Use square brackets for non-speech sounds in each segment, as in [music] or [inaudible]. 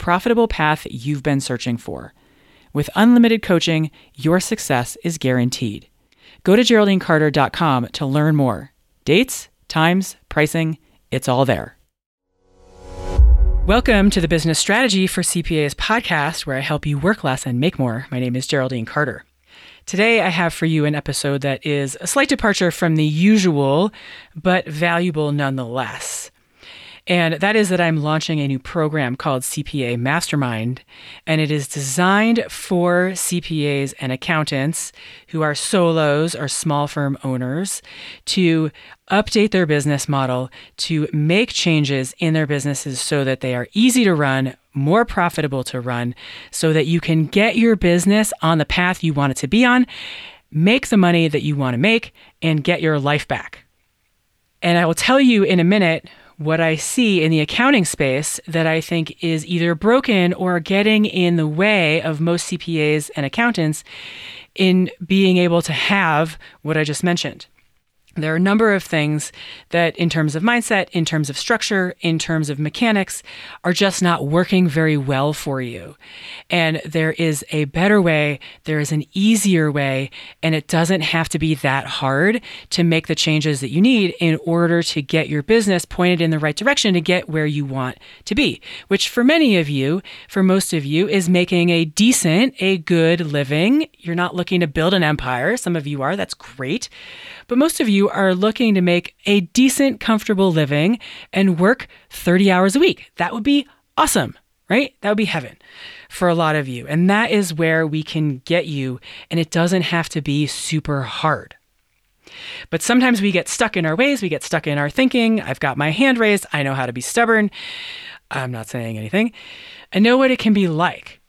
profitable path you've been searching for. With unlimited coaching, your success is guaranteed. Go to GeraldineCarter.com to learn more. Dates, times, pricing, it's all there. Welcome to the Business Strategy for CPAs podcast, where I help you work less and make more. My name is Geraldine Carter. Today, I have for you an episode that is a slight departure from the usual, but valuable nonetheless and that is that I'm launching a new program called CPA Mastermind, and it is designed for CPAs and accountants who are solos or small firm owners to update their business model, to make changes in their businesses so that they are easy to run, more profitable to run, so that you can get your business on the path you want it to be on, make the money that you want to make, and get your life back. And I will tell you in a minute what I see in the accounting space that I think is either broken or getting in the way of most CPAs and accountants in being able to have what I just mentioned. There are a number of things that, in terms of mindset, in terms of structure, in terms of mechanics, are just not working very well for you. And there is a better way, there is an easier way, and it doesn't have to be that hard to make the changes that you need in order to get your business pointed in the right direction to get where you want to be, which for many of you, for most of you, is making a decent, a good living. You're not looking to build an empire. Some of you are, that's great. But most of you are looking to make a decent, comfortable living and work 30 hours a week. That would be awesome, right? That would be heaven for a lot of you. And that is where we can get you, and it doesn't have to be super hard. But sometimes we get stuck in our ways, we get stuck in our thinking. I've got my hand raised, I know how to be stubborn. I'm not saying anything. I know what it can be like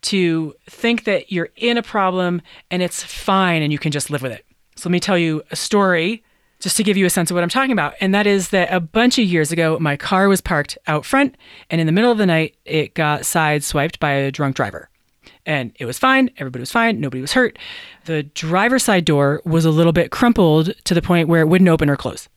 to think that you're in a problem and it's fine and you can just live with it. So let me tell you a story just to give you a sense of what I'm talking about. And that is that a bunch of years ago, my car was parked out front, and in the middle of the night, it got sideswiped by a drunk driver. And it was fine. Everybody was fine. Nobody was hurt. The driver's side door was a little bit crumpled to the point where it wouldn't open or close.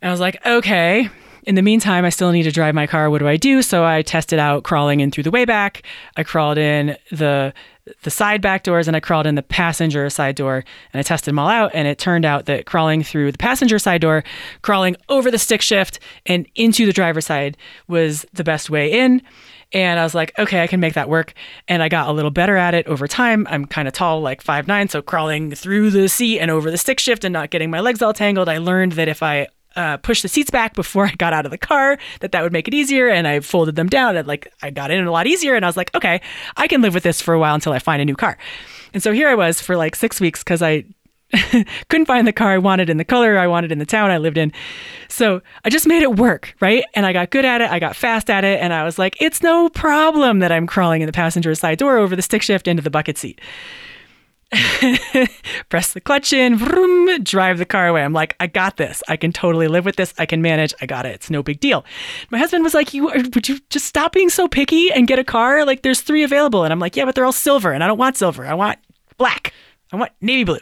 And I was like, okay. In the meantime, I still need to drive my car. What do I do? So I tested out crawling in through the way back. I crawled in the the side back doors and I crawled in the passenger side door and I tested them all out. And it turned out that crawling through the passenger side door, crawling over the stick shift and into the driver's side was the best way in. And I was like, okay, I can make that work. And I got a little better at it over time. I'm kind of tall, like five nine, so crawling through the seat and over the stick shift and not getting my legs all tangled, I learned that if I uh, push the seats back before I got out of the car, that that would make it easier. And I folded them down and like I got in a lot easier. And I was like, okay, I can live with this for a while until I find a new car. And so here I was for like six weeks because I [laughs] couldn't find the car I wanted in the color I wanted in the town I lived in. So I just made it work, right? And I got good at it. I got fast at it. And I was like, it's no problem that I'm crawling in the passenger side door over the stick shift into the bucket seat. [laughs] press the clutch in, vroom, drive the car away. I'm like, I got this. I can totally live with this. I can manage. I got it. It's no big deal. My husband was like, "You would you just stop being so picky and get a car? Like, there's three available." And I'm like, "Yeah, but they're all silver, and I don't want silver. I want black. I want navy blue."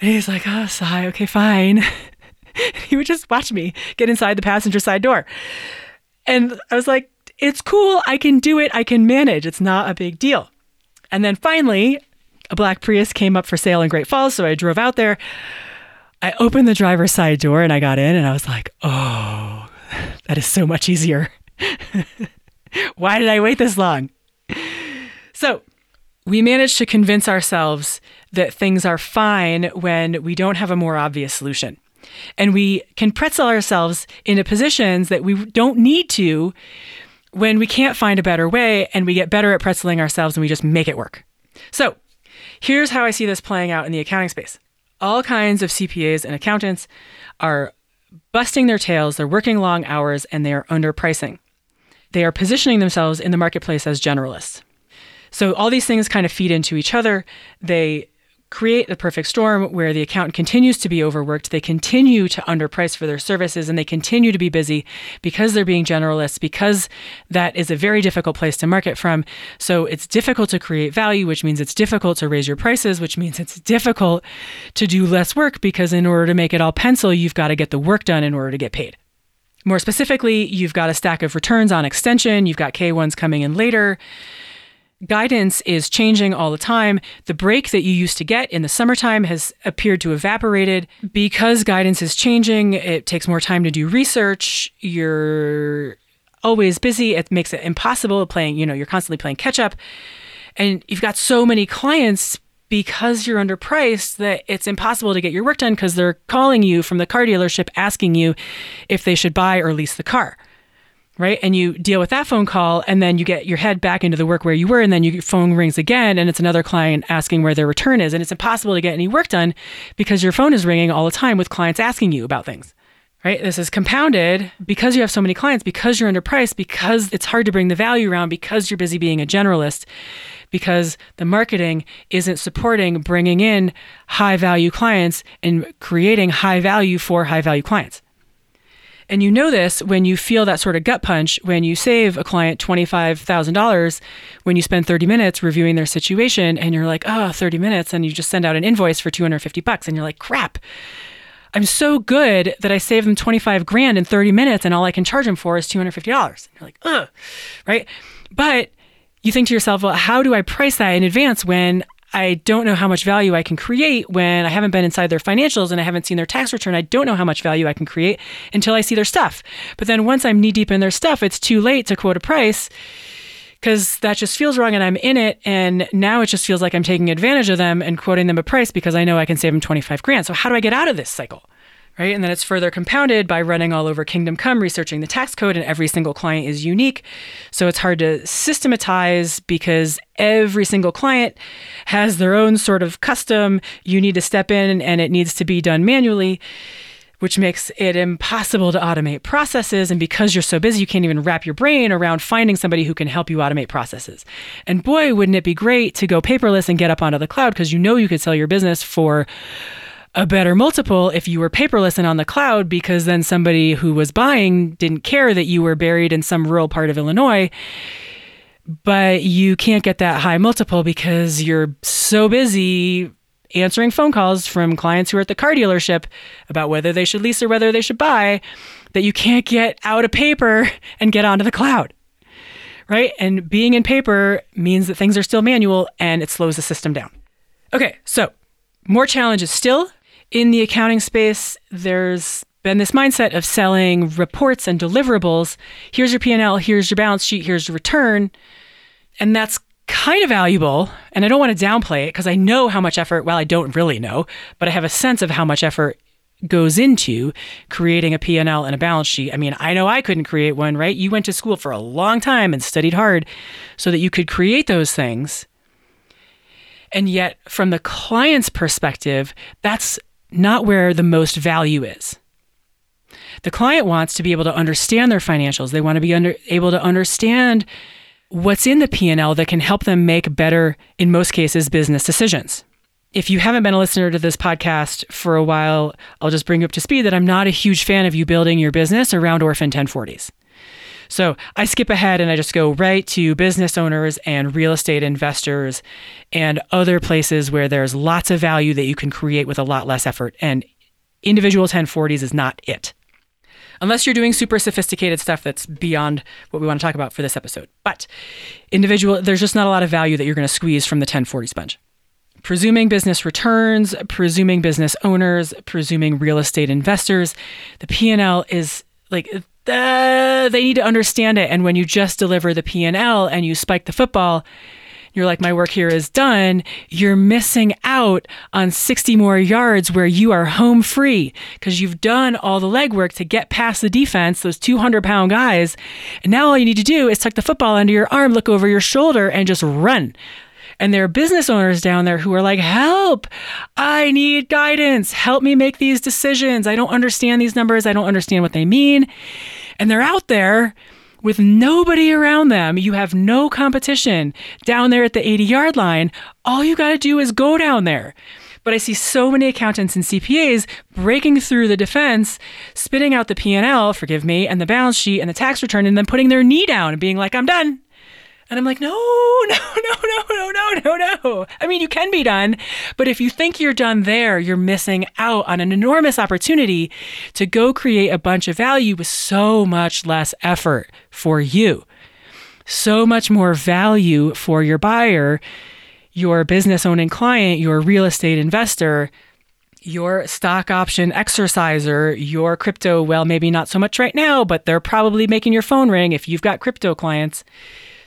And he's like, "Oh, sigh. Okay, fine." [laughs] he would just watch me get inside the passenger side door, and I was like, "It's cool. I can do it. I can manage. It's not a big deal." And then finally, a black Prius came up for sale in Great Falls, so I drove out there. I opened the driver's side door and I got in and I was like, oh, that is so much easier. [laughs] Why did I wait this long? So, we managed to convince ourselves that things are fine when we don't have a more obvious solution. And we can pretzel ourselves into positions that we don't need to when we can't find a better way and we get better at pretzeling ourselves and we just make it work. So, here's how I see this playing out in the accounting space. All kinds of CPAs and accountants are busting their tails, they're working long hours, and they are underpricing. They are positioning themselves in the marketplace as generalists. So all these things kind of feed into each other. They create the perfect storm where the accountant continues to be overworked, they continue to underprice for their services, and they continue to be busy because they're being generalists, because that is a very difficult place to market from. So it's difficult to create value, which means it's difficult to raise your prices, which means it's difficult to do less work because in order to make it all pencil, you've got to get the work done in order to get paid. More specifically, you've got a stack of returns on extension, you've got K1s coming in later guidance is changing all the time. The break that you used to get in the summertime has appeared to evaporated because guidance is changing. It takes more time to do research. You're always busy. It makes it impossible playing, you know, you're constantly playing catch up. And you've got so many clients because you're underpriced that it's impossible to get your work done because they're calling you from the car dealership asking you if they should buy or lease the car right? And you deal with that phone call, and then you get your head back into the work where you were, and then your phone rings again, and it's another client asking where their return is, and it's impossible to get any work done because your phone is ringing all the time with clients asking you about things. Right? This is compounded because you have so many clients, because you're underpriced, because it's hard to bring the value around, because you're busy being a generalist, because the marketing isn't supporting bringing in high value clients and creating high value for high value clients. And you know this when you feel that sort of gut punch when you save a client $25,000 when you spend 30 minutes reviewing their situation and you're like, oh, 30 minutes. And you just send out an invoice for 250 bucks and you're like, crap. I'm so good that I saved them 25 grand in 30 minutes and all I can charge them for is $250. You're like, ugh, right? But you think to yourself, well, how do I price that in advance when I don't know how much value I can create when I haven't been inside their financials and I haven't seen their tax return. I don't know how much value I can create until I see their stuff. But then once I'm knee deep in their stuff, it's too late to quote a price because that just feels wrong and I'm in it. And now it just feels like I'm taking advantage of them and quoting them a price because I know I can save them 25 grand. So how do I get out of this cycle? Right? And then it's further compounded by running all over Kingdom Come, researching the tax code, and every single client is unique. So it's hard to systematize because every single client has their own sort of custom. You need to step in and it needs to be done manually. Which makes it impossible to automate processes. And because you're so busy, you can't even wrap your brain around finding somebody who can help you automate processes. And boy, wouldn't it be great to go paperless and get up onto the cloud because you know you could sell your business for a better multiple if you were paperless and on the cloud because then somebody who was buying didn't care that you were buried in some rural part of Illinois. But you can't get that high multiple because you're so busy answering phone calls from clients who are at the car dealership about whether they should lease or whether they should buy that you can't get out of paper and get onto the cloud. Right? And being in paper means that things are still manual and it slows the system down. Okay, so more challenges still in the accounting space, there's been this mindset of selling reports and deliverables. Here's your P&L, here's your balance sheet, here's your return. And that's kind of valuable, and I don't want to downplay it because I know how much effort, well I don't really know, but I have a sense of how much effort goes into creating a P&L and a balance sheet. I mean, I know I couldn't create one, right? You went to school for a long time and studied hard so that you could create those things. And yet, from the client's perspective, that's not where the most value is. The client wants to be able to understand their financials. They want to be under, able to understand what's in the P&L that can help them make better in most cases business decisions. If you haven't been a listener to this podcast for a while, I'll just bring you up to speed that I'm not a huge fan of you building your business around orphan 1040s. So I skip ahead and I just go right to business owners and real estate investors and other places where there's lots of value that you can create with a lot less effort. And individual 1040s is not it. Unless you're doing super sophisticated stuff that's beyond what we want to talk about for this episode. But individual, there's just not a lot of value that you're going to squeeze from the 1040 sponge presuming business returns, presuming business owners, presuming real estate investors, the P&L is like uh, they need to understand it. And when you just deliver the P and L and you spike the football, you're like, my work here is done, you're missing out on 60 more yards where you are home free because you've done all the legwork to get past the defense, those 200 pound guys. And now all you need to do is tuck the football under your arm, look over your shoulder, and just run. And there are business owners down there who are like, help, I need guidance. Help me make these decisions. I don't understand these numbers. I don't understand what they mean. And they're out there with nobody around them. You have no competition down there at the 80 yard line. All you got to do is go down there. But I see so many accountants and CPAs breaking through the defense, spitting out the P&L, forgive me, and the balance sheet and the tax return and then putting their knee down and being like, "I'm done." And I'm like, no, [laughs] no, no, no, no, no, no, no. I mean, you can be done, but if you think you're done there, you're missing out on an enormous opportunity to go create a bunch of value with so much less effort for you. So much more value for your buyer, your business owning client, your real estate investor, your stock option exerciser, your crypto, well, maybe not so much right now, but they're probably making your phone ring if you've got crypto clients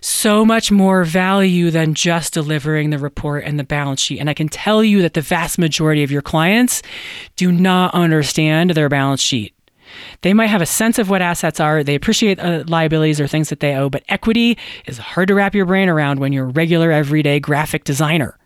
so much more value than just delivering the report and the balance sheet. And I can tell you that the vast majority of your clients do not understand their balance sheet. They might have a sense of what assets are, they appreciate uh, liabilities or things that they owe, but equity is hard to wrap your brain around when you're a regular, everyday graphic designer.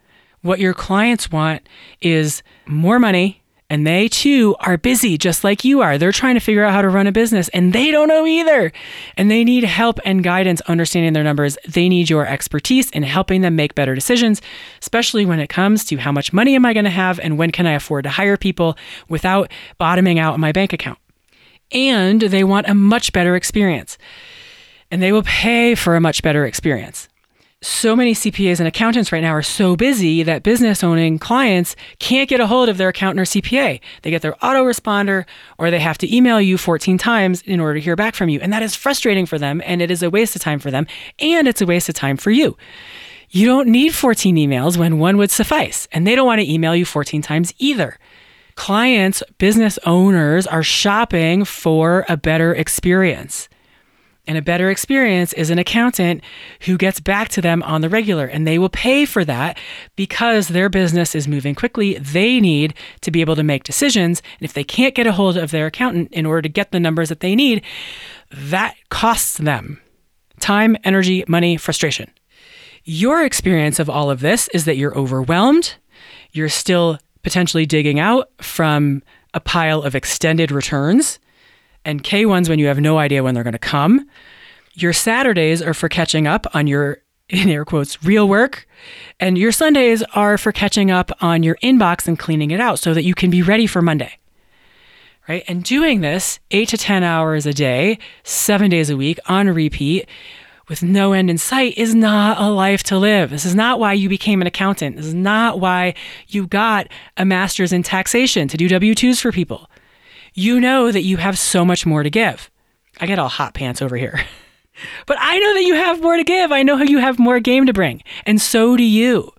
What your clients want is more money and they too are busy just like you are. They're trying to figure out how to run a business and they don't know either. And they need help and guidance understanding their numbers. They need your expertise in helping them make better decisions, especially when it comes to how much money am I going to have and when can I afford to hire people without bottoming out my bank account. And they want a much better experience. And they will pay for a much better experience so many CPAs and accountants right now are so busy that business owning clients can't get a hold of their accountant or CPA. They get their autoresponder or they have to email you 14 times in order to hear back from you. And that is frustrating for them and it is a waste of time for them and it's a waste of time for you. You don't need 14 emails when one would suffice, and they don't want to email you 14 times either. Clients, business owners are shopping for a better experience. And a better experience is an accountant who gets back to them on the regular and they will pay for that because their business is moving quickly. They need to be able to make decisions. And if they can't get a hold of their accountant in order to get the numbers that they need, that costs them time, energy, money, frustration. Your experience of all of this is that you're overwhelmed. You're still potentially digging out from a pile of extended returns and K1s when you have no idea when they're going to come. Your Saturdays are for catching up on your, [laughs] in air quotes, real work. And your Sundays are for catching up on your inbox and cleaning it out so that you can be ready for Monday. Right? And doing this eight to 10 hours a day, seven days a week on repeat with no end in sight is not a life to live. This is not why you became an accountant. This is not why you got a master's in taxation to do W 2s for people you know that you have so much more to give. I get all hot pants over here. [laughs] but I know that you have more to give. I know how you have more game to bring. And so do you.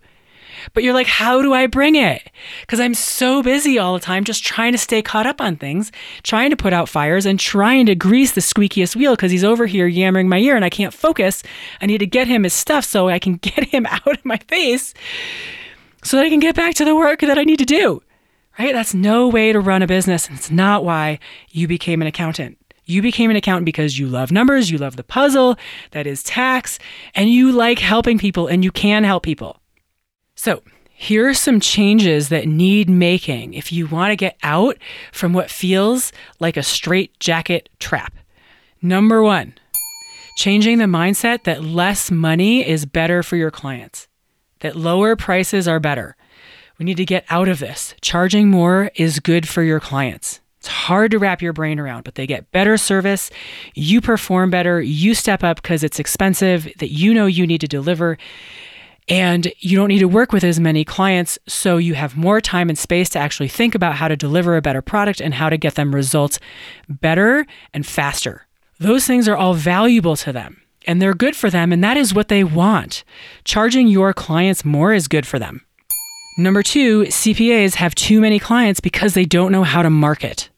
But you're like, how do I bring it? Because I'm so busy all the time just trying to stay caught up on things, trying to put out fires and trying to grease the squeakiest wheel because he's over here yammering my ear and I can't focus. I need to get him his stuff so I can [laughs] get him out of my face so that I can get back to the work that I need to do right? That's no way to run a business. And it's not why you became an accountant. You became an accountant because you love numbers, you love the puzzle that is tax, and you like helping people and you can help people. So, here are some changes that need making if you want to get out from what feels like a straight jacket trap. Number one, changing the mindset that less money is better for your clients, that lower prices are better. We need to get out of this. Charging more is good for your clients. It's hard to wrap your brain around, but they get better service. You perform better. You step up because it's expensive that you know you need to deliver. And you don't need to work with as many clients. So you have more time and space to actually think about how to deliver a better product and how to get them results better and faster. Those things are all valuable to them and they're good for them. And that is what they want. Charging your clients more is good for them. Number two, CPAs have too many clients because they don't know how to market,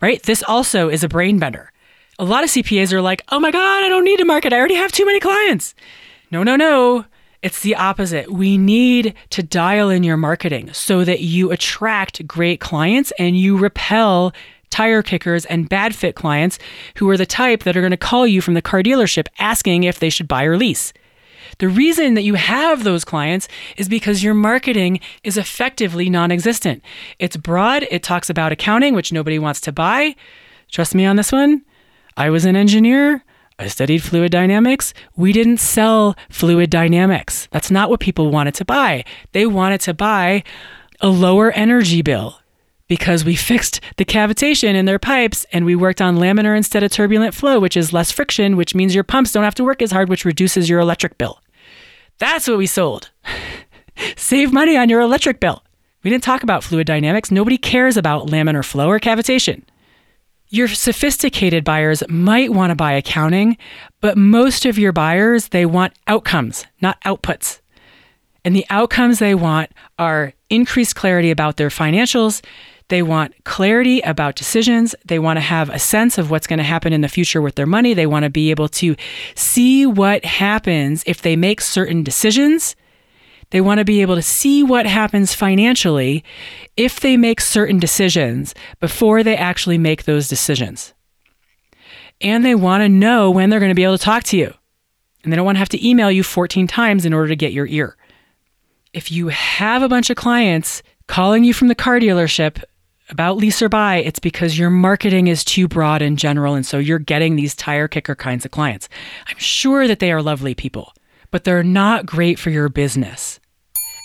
right? This also is a brain bender. A lot of CPAs are like, oh my God, I don't need to market. I already have too many clients. No, no, no. It's the opposite. We need to dial in your marketing so that you attract great clients and you repel tire kickers and bad fit clients who are the type that are going to call you from the car dealership asking if they should buy or lease. The reason that you have those clients is because your marketing is effectively non existent. It's broad, it talks about accounting, which nobody wants to buy. Trust me on this one. I was an engineer. I studied fluid dynamics. We didn't sell fluid dynamics. That's not what people wanted to buy. They wanted to buy a lower energy bill because we fixed the cavitation in their pipes and we worked on laminar instead of turbulent flow, which is less friction, which means your pumps don't have to work as hard, which reduces your electric bill. That's what we sold. [laughs] Save money on your electric bill. We didn't talk about fluid dynamics. Nobody cares about laminar flow or cavitation. Your sophisticated buyers might want to buy accounting, but most of your buyers, they want outcomes, not outputs. And the outcomes they want are increased clarity about their financials. They want clarity about decisions. They want to have a sense of what's going to happen in the future with their money. They want to be able to see what happens if they make certain decisions they want to be able to see what happens financially if they make certain decisions before they actually make those decisions. And they want to know when they're going to be able to talk to you. And they don't want to have to email you 14 times in order to get your ear. If you have a bunch of clients calling you from the car dealership about lease or buy, it's because your marketing is too broad in general. And so you're getting these tire kicker kinds of clients. I'm sure that they are lovely people but they're not great for your business.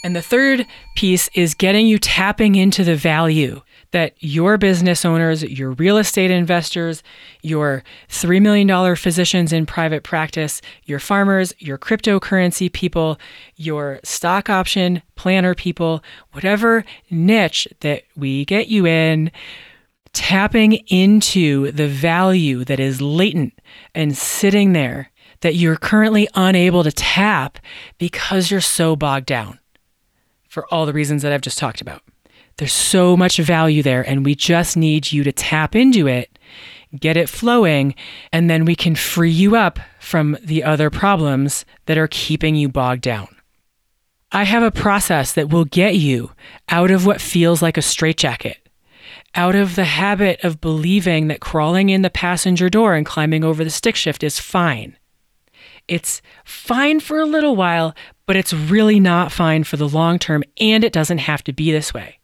And the third piece is getting you tapping into the value that your business owners, your real estate investors, your $3 million physicians in private practice, your farmers, your cryptocurrency people, your stock option planner people, whatever niche that we get you in, tapping into the value that is latent and sitting there that you're currently unable to tap because you're so bogged down for all the reasons that I've just talked about. There's so much value there, and we just need you to tap into it, get it flowing, and then we can free you up from the other problems that are keeping you bogged down. I have a process that will get you out of what feels like a straitjacket, out of the habit of believing that crawling in the passenger door and climbing over the stick shift is fine it's fine for a little while, but it's really not fine for the long term, and it doesn't have to be this way.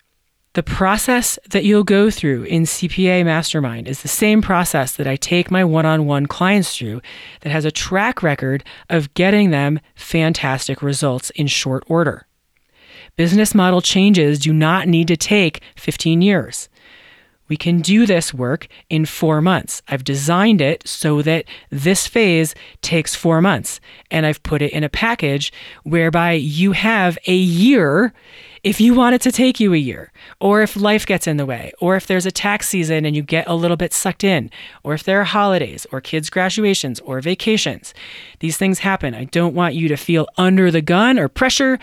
The process that you'll go through in CPA Mastermind is the same process that I take my one on one clients through that has a track record of getting them fantastic results in short order. Business model changes do not need to take 15 years. We can do this work in four months. I've designed it so that this phase takes four months, and I've put it in a package whereby you have a year if you want it to take you a year, or if life gets in the way, or if there's a tax season and you get a little bit sucked in, or if there are holidays, or kids' graduations, or vacations. These things happen. I don't want you to feel under the gun or pressure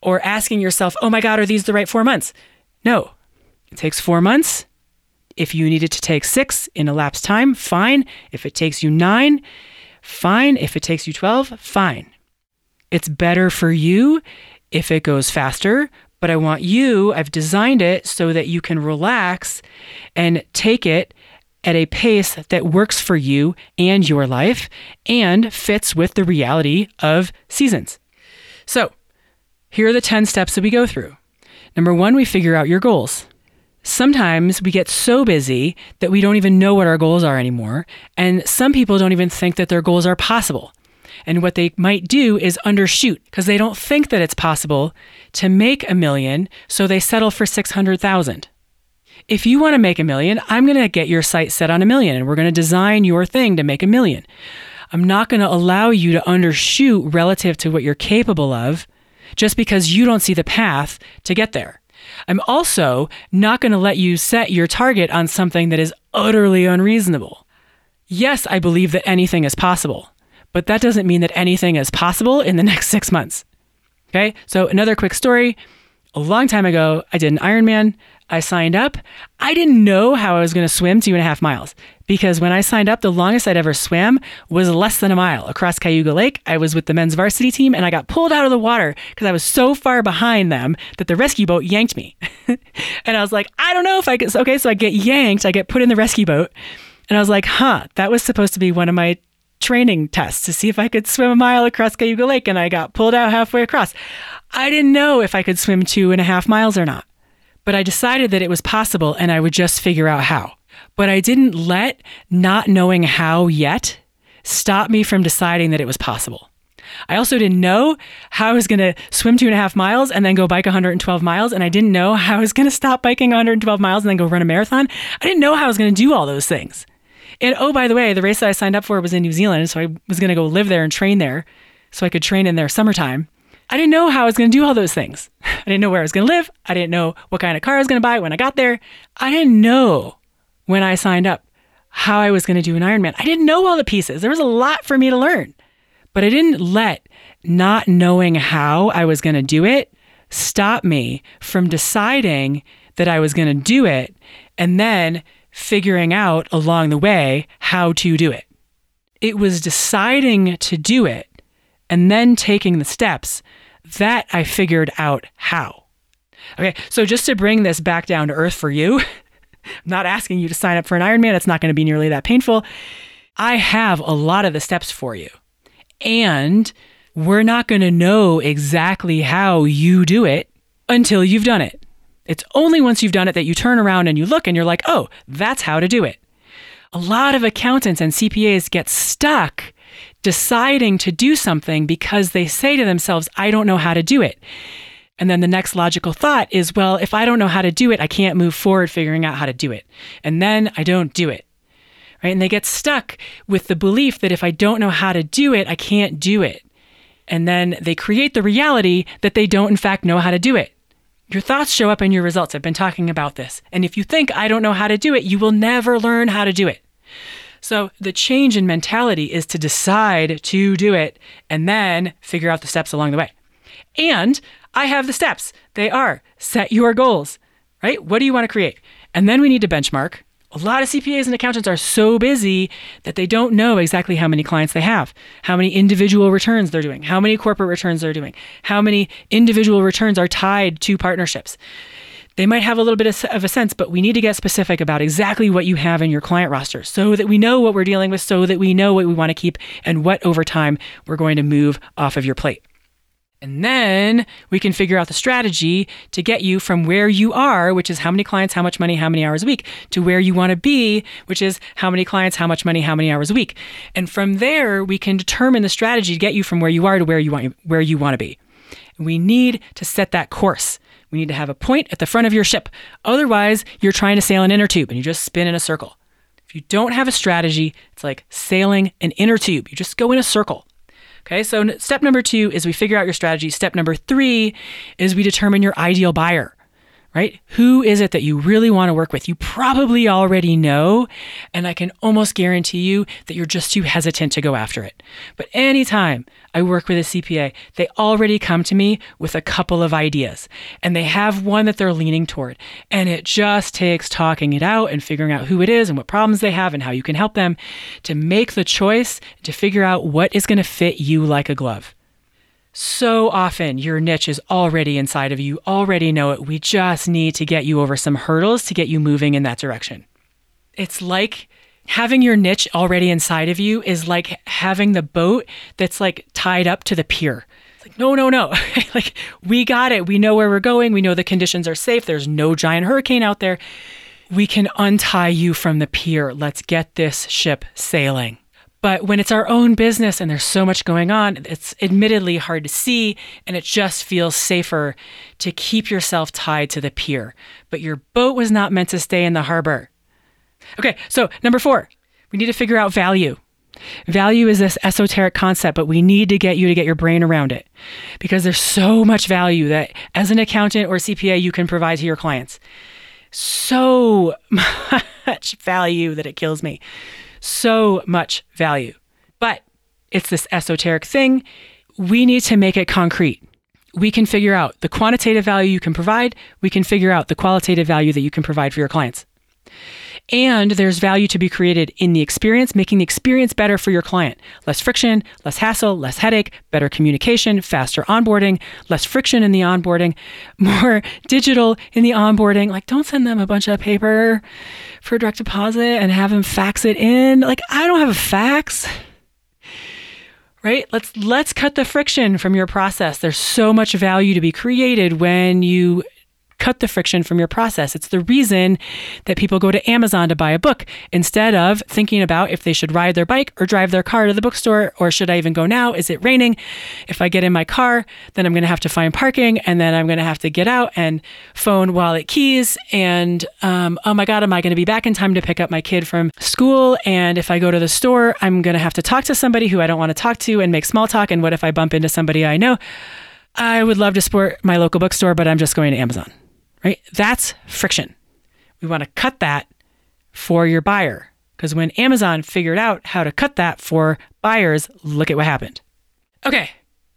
or asking yourself, oh my God, are these the right four months? No, it takes four months if you needed to take six in elapsed time, fine. If it takes you nine, fine. If it takes you 12, fine. It's better for you if it goes faster, but I want you, I've designed it so that you can relax and take it at a pace that works for you and your life and fits with the reality of seasons. So, here are the 10 steps that we go through. Number one, we figure out your goals. Sometimes we get so busy that we don't even know what our goals are anymore. And some people don't even think that their goals are possible. And what they might do is undershoot because they don't think that it's possible to make a million, so they settle for 600,000. If you want to make a million, I'm going to get your site set on a million and we're going to design your thing to make a million. I'm not going to allow you to undershoot relative to what you're capable of just because you don't see the path to get there. I'm also not going to let you set your target on something that is utterly unreasonable. Yes, I believe that anything is possible, but that doesn't mean that anything is possible in the next six months. Okay, so another quick story. a long time ago, I did an Ironman. I signed up. I didn't know how I was going to swim two and a half miles because when I signed up, the longest I'd ever swam was less than a mile across Cayuga Lake. I was with the men's varsity team and I got pulled out of the water because I was so far behind them that the rescue boat yanked me. [laughs] and I was like, I don't know if I could. Okay, so I get yanked, I get put in the rescue boat. And I was like, huh, that was supposed to be one of my training test to see if I could swim a mile across Cayuga Lake. And I got pulled out halfway across. I didn't know if I could swim two and a half miles or not but I decided that it was possible and I would just figure out how. But I didn't let not knowing how yet stop me from deciding that it was possible. I also didn't know how I was going to swim two and a half miles and then go bike 112 miles. And I didn't know how I was going to stop biking 112 miles and then go run a marathon. I didn't know how I was going to do all those things. And oh, by the way, the race that I signed up for was in New Zealand. So I was going to go live there and train there so I could train in their summertime. I didn't know how I was going to do all those things. [laughs] I didn't know where I was going to live. I didn't know what kind of car I was going to buy when I got there. I didn't know when I signed up how I was going to do an Ironman. I didn't know all the pieces. There was a lot for me to learn. But I didn't let not knowing how I was going to do it stop me from deciding that I was going to do it and then figuring out along the way how to do it. It was deciding to do it and then taking the steps that I figured out how. Okay, so just to bring this back down to earth for you, [laughs] I'm not asking you to sign up for an Ironman, it's not going to be nearly that painful. I have a lot of the steps for you. And we're not going to know exactly how you do it until you've done it. It's only once you've done it that you turn around and you look and you're like, oh, that's how to do it. A lot of accountants and CPAs get stuck deciding to do something because they say to themselves, I don't know how to do it. And then the next logical thought is, well, if I don't know how to do it, I can't move forward figuring out how to do it. And then I don't do it. Right? And they get stuck with the belief that if I don't know how to do it, I can't do it. And then they create the reality that they don't, in fact, know how to do it. Your thoughts show up in your results. I've been talking about this. And if you think I don't know how to do it, you will never learn how to do it. So the change in mentality is to decide to do it and then figure out the steps along the way. And I have the steps. They are set your goals, right? What do you want to create? And then we need to benchmark. A lot of CPAs and accountants are so busy that they don't know exactly how many clients they have, how many individual returns they're doing, how many corporate returns they're doing, how many individual returns are tied to partnerships. They might have a little bit of a sense, but we need to get specific about exactly what you have in your client roster so that we know what we're dealing with, so that we know what we want to keep and what over time we're going to move off of your plate. And then we can figure out the strategy to get you from where you are, which is how many clients, how much money, how many hours a week, to where you want to be, which is how many clients, how much money, how many hours a week. And from there, we can determine the strategy to get you from where you are to where you want where you want to be. We need to set that course. We need to have a point at the front of your ship. Otherwise, you're trying to sail an inner tube and you just spin in a circle. If you don't have a strategy, it's like sailing an inner tube. You just go in a circle. Okay, so step number two is we figure out your strategy. Step number three is we determine your ideal buyer right? Who is it that you really want to work with? You probably already know, and I can almost guarantee you that you're just too hesitant to go after it. But anytime I work with a CPA, they already come to me with a couple of ideas, and they have one that they're leaning toward. And it just takes talking it out and figuring out who it is and what problems they have and how you can help them to make the choice to figure out what is going to fit you like a glove. So often your niche is already inside of you, already know it. We just need to get you over some hurdles to get you moving in that direction. It's like having your niche already inside of you is like having the boat that's like tied up to the pier. It's like, no, no, no. [laughs] like, we got it. We know where we're going. We know the conditions are safe. There's no giant hurricane out there. We can untie you from the pier. Let's get this ship sailing. But when it's our own business and there's so much going on, it's admittedly hard to see and it just feels safer to keep yourself tied to the pier. But your boat was not meant to stay in the harbor. Okay, so number four, we need to figure out value. Value is this esoteric concept, but we need to get you to get your brain around it because there's so much value that as an accountant or CPA you can provide to your clients. So [laughs] much value that it kills me so much value. But it's this esoteric thing. We need to make it concrete. we can figure out the quantitative value you can provide, we can figure out the qualitative value that you can provide for your clients. And there's value to be created in the experience, making the experience better for your client. Less friction, less hassle, less headache, better communication, faster onboarding, less friction in the onboarding, [laughs] more digital in the onboarding. Like, don't send them a bunch of paper for a direct deposit and have them fax it in. Like, I don't have a fax right let's let's cut the friction from your process there's so much value to be created when you cut the friction from your process. It's the reason that people go to Amazon to buy a book instead of thinking about if they should ride their bike or drive their car to the bookstore or should I even go now? Is it raining? If I get in my car, then I'm going to have to find parking and then I'm going to have to get out and phone while it keys. And um, oh my God, am I going to be back in time to pick up my kid from school? And if I go to the store, I'm going to have to talk to somebody who I don't want to talk to and make small talk. And what if I bump into somebody I know? I would love to support my local bookstore, but I'm just going to Amazon right? That's friction. We want to cut that for your buyer. Because when Amazon figured out how to cut that for buyers, look at what happened. Okay,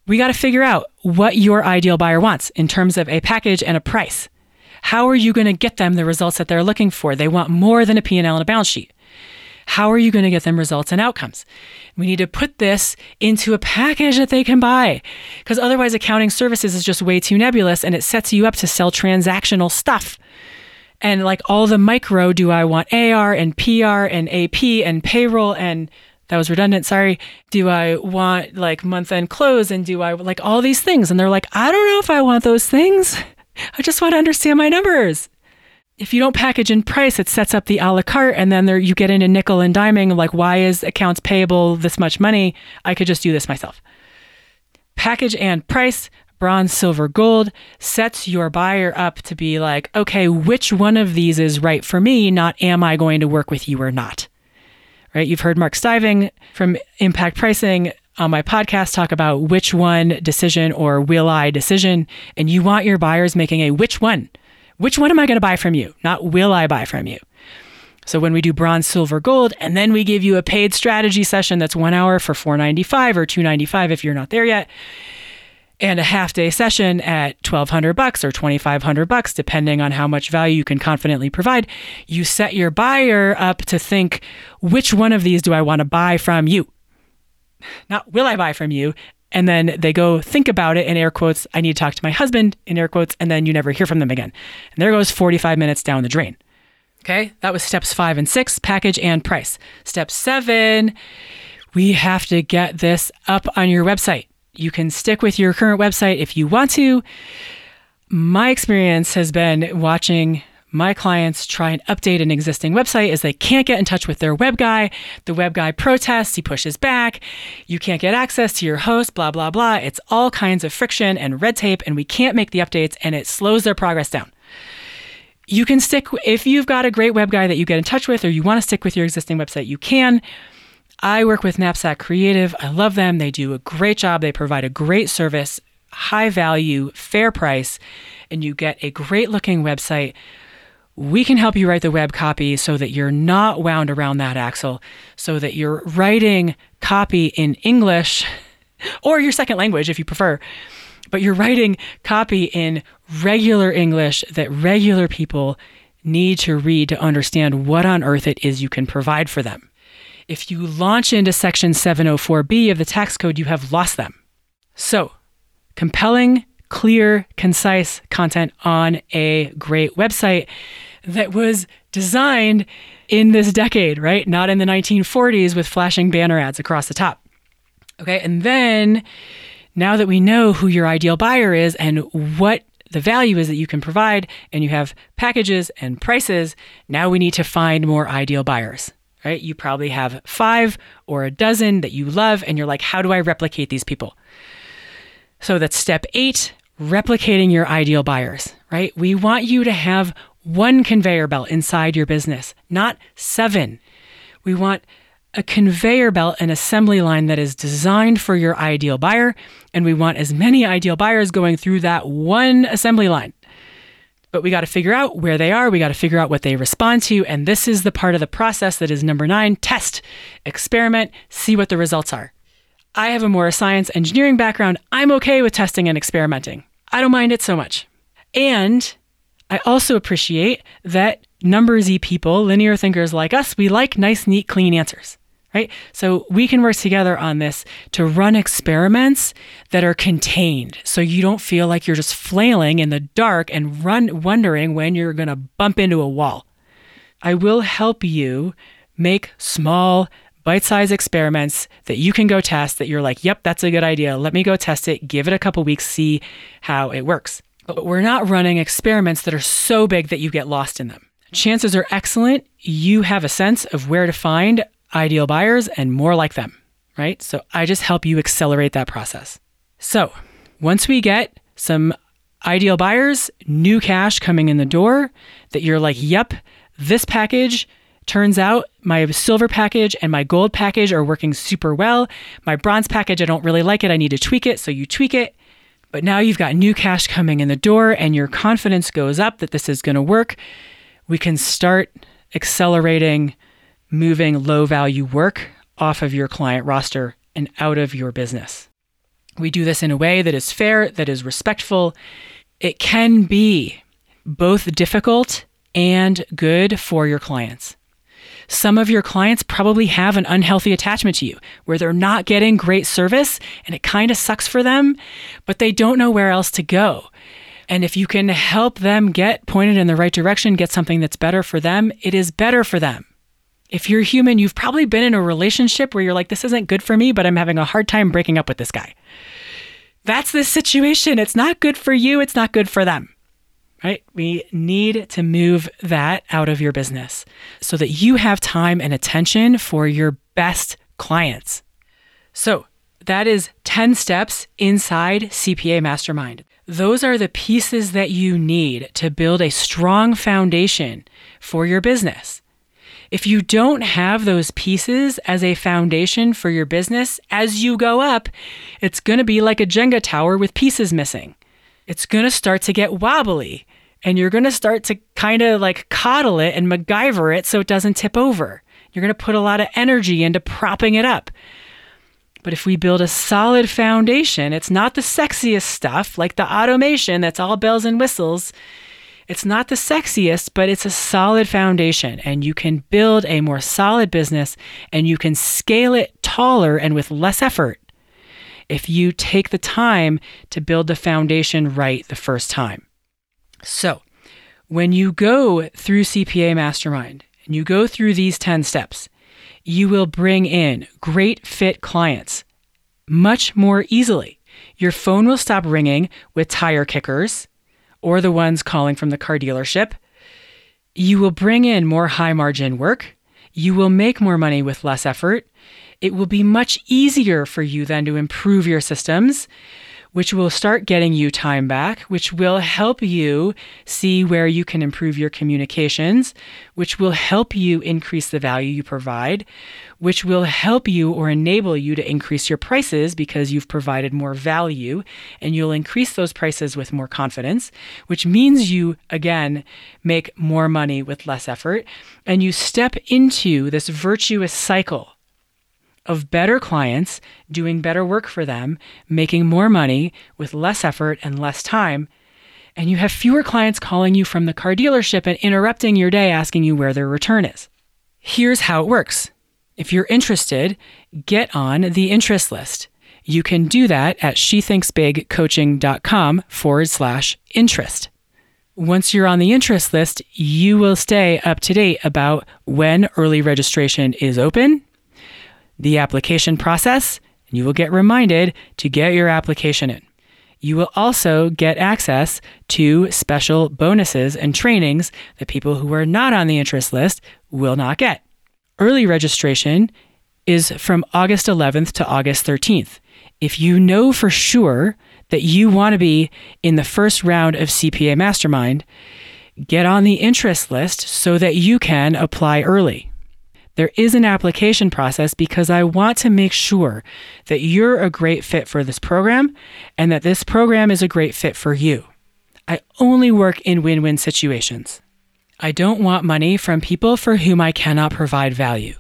we got to figure out what your ideal buyer wants in terms of a package and a price. How are you going to get them the results that they're looking for? They want more than a P&L and a balance sheet. How are you going to get them results and outcomes? We need to put this into a package that they can buy because otherwise, accounting services is just way too nebulous and it sets you up to sell transactional stuff. And like all the micro, do I want AR and PR and AP and payroll and that was redundant. Sorry. Do I want like month end close and do I like all these things? And they're like, I don't know if I want those things. I just want to understand my numbers if you don't package in price, it sets up the a la carte, and then there you get into nickel and diming. Like, why is accounts payable this much money? I could just do this myself. Package and price, bronze, silver, gold sets your buyer up to be like, okay, which one of these is right for me? Not am I going to work with you or not? Right? You've heard Mark Stiving from Impact Pricing on my podcast talk about which one decision or will I decision, and you want your buyers making a which one which one am I going to buy from you? Not will I buy from you? So when we do bronze, silver, gold, and then we give you a paid strategy session that's one hour for 495 or 295 if you're not there yet, and a half day session at 1200 bucks or 2500 bucks depending on how much value you can confidently provide, you set your buyer up to think which one of these do I want to buy from you? Not will I buy from you? And then they go think about it in air quotes i need to talk to my husband in air quotes and then you never hear from them again. And there goes 45 minutes down the drain. Okay? That was steps five and six package and price. Step seven we have to get this up on your website. You can stick with your current website if you want to. My experience has been watching my clients try and update an existing website as they can't get in touch with their web guy. The web guy protests, he pushes back. You can't get access to your host, blah, blah, blah. It's all kinds of friction and red tape, and we can't make the updates, and it slows their progress down. You can stick, if you've got a great web guy that you get in touch with, or you want to stick with your existing website, you can. I work with Knapsack Creative. I love them. They do a great job. They provide a great service, high value, fair price, and you get a great looking website we can help you write the web copy so that you're not wound around that axle, so that you're writing copy in English [laughs] or your second language if you prefer, but you're writing copy in regular English that regular people need to read to understand what on earth it is you can provide for them. If you launch into Section 704B of the tax code, you have lost them. So, compelling, clear, concise content on a great website that was designed in this decade, right? Not in the 1940s with flashing banner ads across the top. Okay, and then now that we know who your ideal buyer is and what the value is that you can provide, and you have packages and prices, now we need to find more ideal buyers, right? You probably have five or a dozen that you love, and you're like, how do I replicate these people? So that's step eight replicating your ideal buyers, right? We want you to have one conveyor belt inside your business, not seven. We want a conveyor belt, an assembly line that is designed for your ideal buyer, and we want as many ideal buyers going through that one assembly line. But we got to figure out where they are, we got to figure out what they respond to, and this is the part of the process that is number nine test, experiment, see what the results are. I have a more science engineering background. I'm okay with testing and experimenting I don't mind it so much. And I also appreciate that numbersy people, linear thinkers like us, we like nice, neat, clean answers right? So we can work together on this to run experiments that are contained so you don't feel like you're just flailing in the dark and run wondering when you're going to bump into a wall. I will help you make small bite-sized experiments that you can go test that you're like, "Yep, that's a good idea. Let me go test it. Give it a couple weeks, see how it works." But we're not running experiments that are so big that you get lost in them. Chances are excellent you have a sense of where to find ideal buyers and more like them, right? So I just help you accelerate that process. So once we get some ideal buyers, new cash coming in the door that you're like, yep, this package turns out my silver package and my gold package are working super well. My bronze package, I don't really like it. I need to tweak it. So you tweak it. But now you've got new cash coming in the door and your confidence goes up that this is going to work. We can start accelerating moving low value work off of your client roster and out of your business. We do this in a way that is fair, that is respectful. It can be both difficult and good for your clients. Some of your clients probably have an unhealthy attachment to you where they're not getting great service and it kind of sucks for them, but they don't know where else to go. And if you can help them get pointed in the right direction, get something that's better for them, it is better for them if you're human, you've probably been in a relationship where you're like, this isn't good for me, but I'm having a hard time breaking up with this guy. That's the situation. It's not good for you, it's not good for them. Right? We need to move that out of your business so that you have time and attention for your best clients. So, that is 10 steps inside CPA Mastermind. Those are the pieces that you need to build a strong foundation for your business. If you don't have those pieces as a foundation for your business, as you go up, it's going to be like a Jenga tower with pieces missing. It's going to start to get wobbly and you're going to start to kind of like coddle it and MacGyver it so it doesn't tip over. You're going to put a lot of energy into propping it up. But if we build a solid foundation, it's not the sexiest stuff like the automation that's all bells and whistles. It's not the sexiest, but it's a solid foundation, and you can build a more solid business and you can scale it taller and with less effort if you take the time to build the foundation right the first time. So, when you go through CPA Mastermind and you go through these 10 steps, you will bring in great fit clients much more easily. Your phone will stop ringing with tire kickers or the ones calling from the car dealership. You will bring in more high margin work. You will make more money with less effort. It will be much easier for you then to improve your systems which will start getting you time back, which will help you see where you can improve your communications, which will help you increase the value you provide, which will help you or enable you to increase your prices because you've provided more value and you'll increase those prices with more confidence, which means you, again, make more money with less effort and you step into this virtuous cycle of better clients doing better work for them, making more money with less effort and less time. And you have fewer clients calling you from the car dealership and interrupting your day asking you where their return is. Here's how it works. If you're interested, get on the interest list. You can do that at shethinksbigcoaching.com forward slash interest. Once you're on the interest list, you will stay up to date about when early registration is open the application process, and you will get reminded to get your application in. You will also get access to special bonuses and trainings that people who are not on the interest list will not get. Early registration is from August 11th to August 13th. If you know for sure that you want to be in the first round of CPA Mastermind, get on the interest list so that you can apply early. There is an application process because I want to make sure that you're a great fit for this program and that this program is a great fit for you. I only work in win win situations. I don't want money from people for whom I cannot provide value.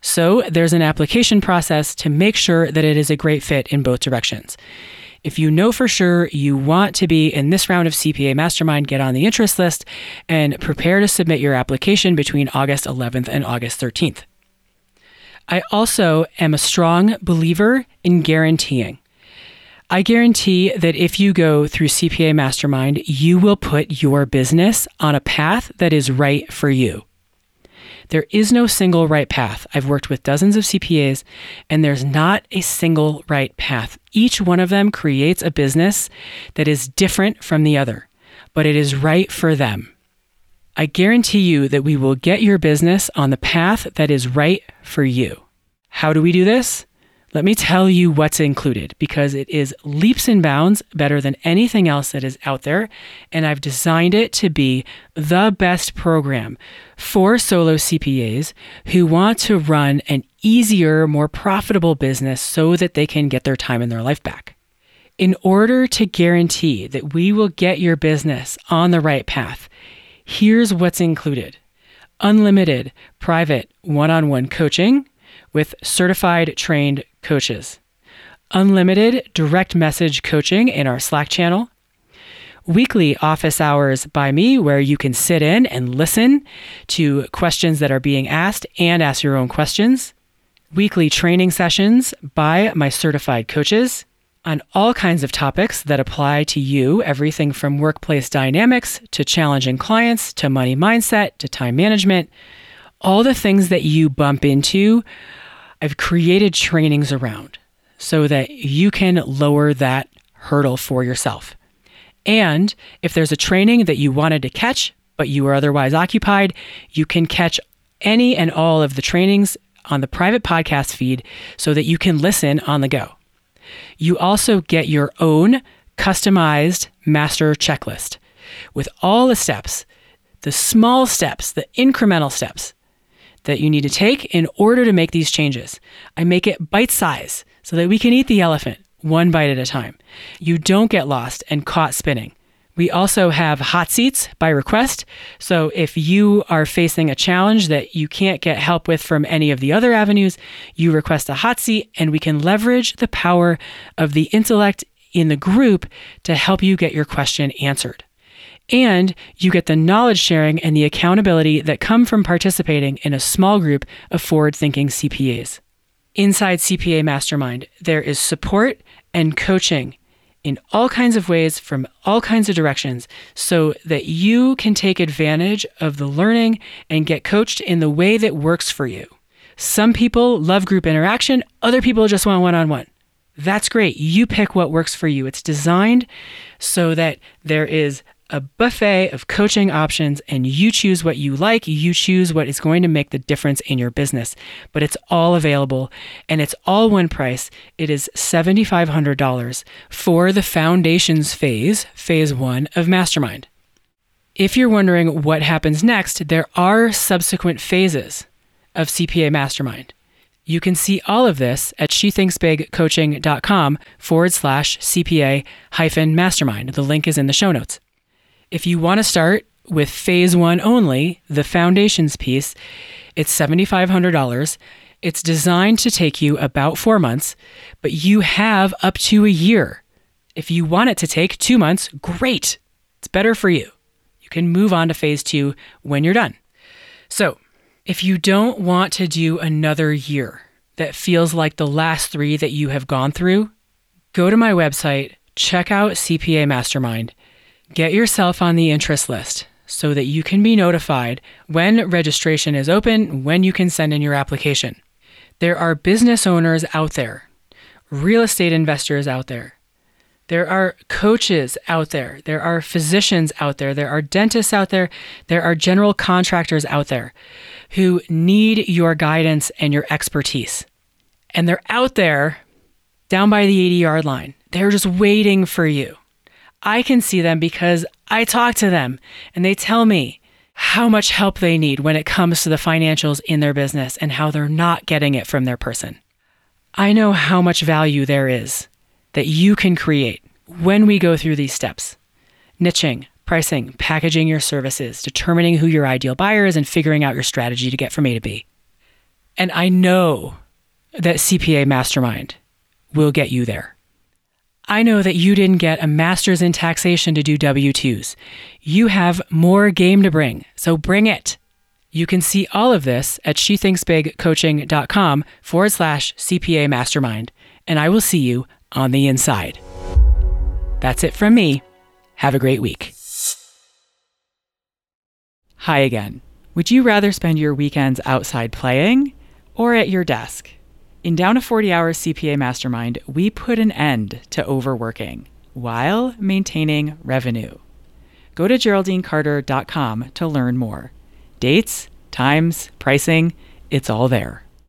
So there's an application process to make sure that it is a great fit in both directions. If you know for sure you want to be in this round of CPA Mastermind, get on the interest list and prepare to submit your application between August 11th and August 13th. I also am a strong believer in guaranteeing. I guarantee that if you go through CPA Mastermind, you will put your business on a path that is right for you. There is no single right path. I've worked with dozens of CPAs, and there's not a single right path. Each one of them creates a business that is different from the other, but it is right for them. I guarantee you that we will get your business on the path that is right for you. How do we do this? Let me tell you what's included because it is leaps and bounds better than anything else that is out there. And I've designed it to be the best program for solo CPAs who want to run an easier, more profitable business so that they can get their time and their life back. In order to guarantee that we will get your business on the right path, here's what's included unlimited private one on one coaching with certified trained coaches, unlimited direct message coaching in our Slack channel, weekly office hours by me where you can sit in and listen to questions that are being asked and ask your own questions, weekly training sessions by my certified coaches on all kinds of topics that apply to you everything from workplace dynamics to challenging clients to money mindset to time management. All the things that you bump into I've created trainings around so that you can lower that hurdle for yourself. And if there's a training that you wanted to catch, but you were otherwise occupied, you can catch any and all of the trainings on the private podcast feed so that you can listen on the go. You also get your own customized master checklist with all the steps, the small steps, the incremental steps that you need to take in order to make these changes. I make it bite size so that we can eat the elephant one bite at a time. You don't get lost and caught spinning. We also have hot seats by request. So if you are facing a challenge that you can't get help with from any of the other avenues, you request a hot seat and we can leverage the power of the intellect in the group to help you get your question answered. And you get the knowledge sharing and the accountability that come from participating in a small group of forward thinking CPAs. Inside CPA Mastermind, there is support and coaching in all kinds of ways from all kinds of directions so that you can take advantage of the learning and get coached in the way that works for you. Some people love group interaction, other people just want one on one. That's great. You pick what works for you. It's designed so that there is a buffet of coaching options and you choose what you like. You choose what is going to make the difference in your business. But it's all available and it's all one price. It is $7,500 for the foundations phase, phase one of Mastermind. If you're wondering what happens next, there are subsequent phases of CPA Mastermind. You can see all of this at shethinksbigcoaching.com forward slash CPA hyphen mastermind. The link is in the show notes. If you want to start with phase one only, the foundations piece, it's $7,500. It's designed to take you about four months, but you have up to a year. If you want it to take two months, great. It's better for you. You can move on to phase two when you're done. So, if you don't want to do another year that feels like the last three that you have gone through, go to my website, check out CPA Mastermind Get yourself on the interest list so that you can be notified when registration is open, when you can send in your application. There are business owners out there, real estate investors out there. There are coaches out there. There are physicians out there. There are dentists out there. There are general contractors out there who need your guidance and your expertise. And they're out there down by the 80 yard line. They're just waiting for you. I can see them because I talk to them and they tell me how much help they need when it comes to the financials in their business and how they're not getting it from their person. I know how much value there is that you can create when we go through these steps niching, pricing, packaging your services, determining who your ideal buyer is, and figuring out your strategy to get from A to B. And I know that CPA Mastermind will get you there. I know that you didn't get a master's in taxation to do W 2s. You have more game to bring, so bring it. You can see all of this at shethinksbigcoaching.com forward slash CPA mastermind, and I will see you on the inside. That's it from me. Have a great week. Hi again. Would you rather spend your weekends outside playing or at your desk? In Down to 40 Hours CPA Mastermind, we put an end to overworking while maintaining revenue. Go to GeraldineCarter.com to learn more. Dates, times, pricing, it's all there.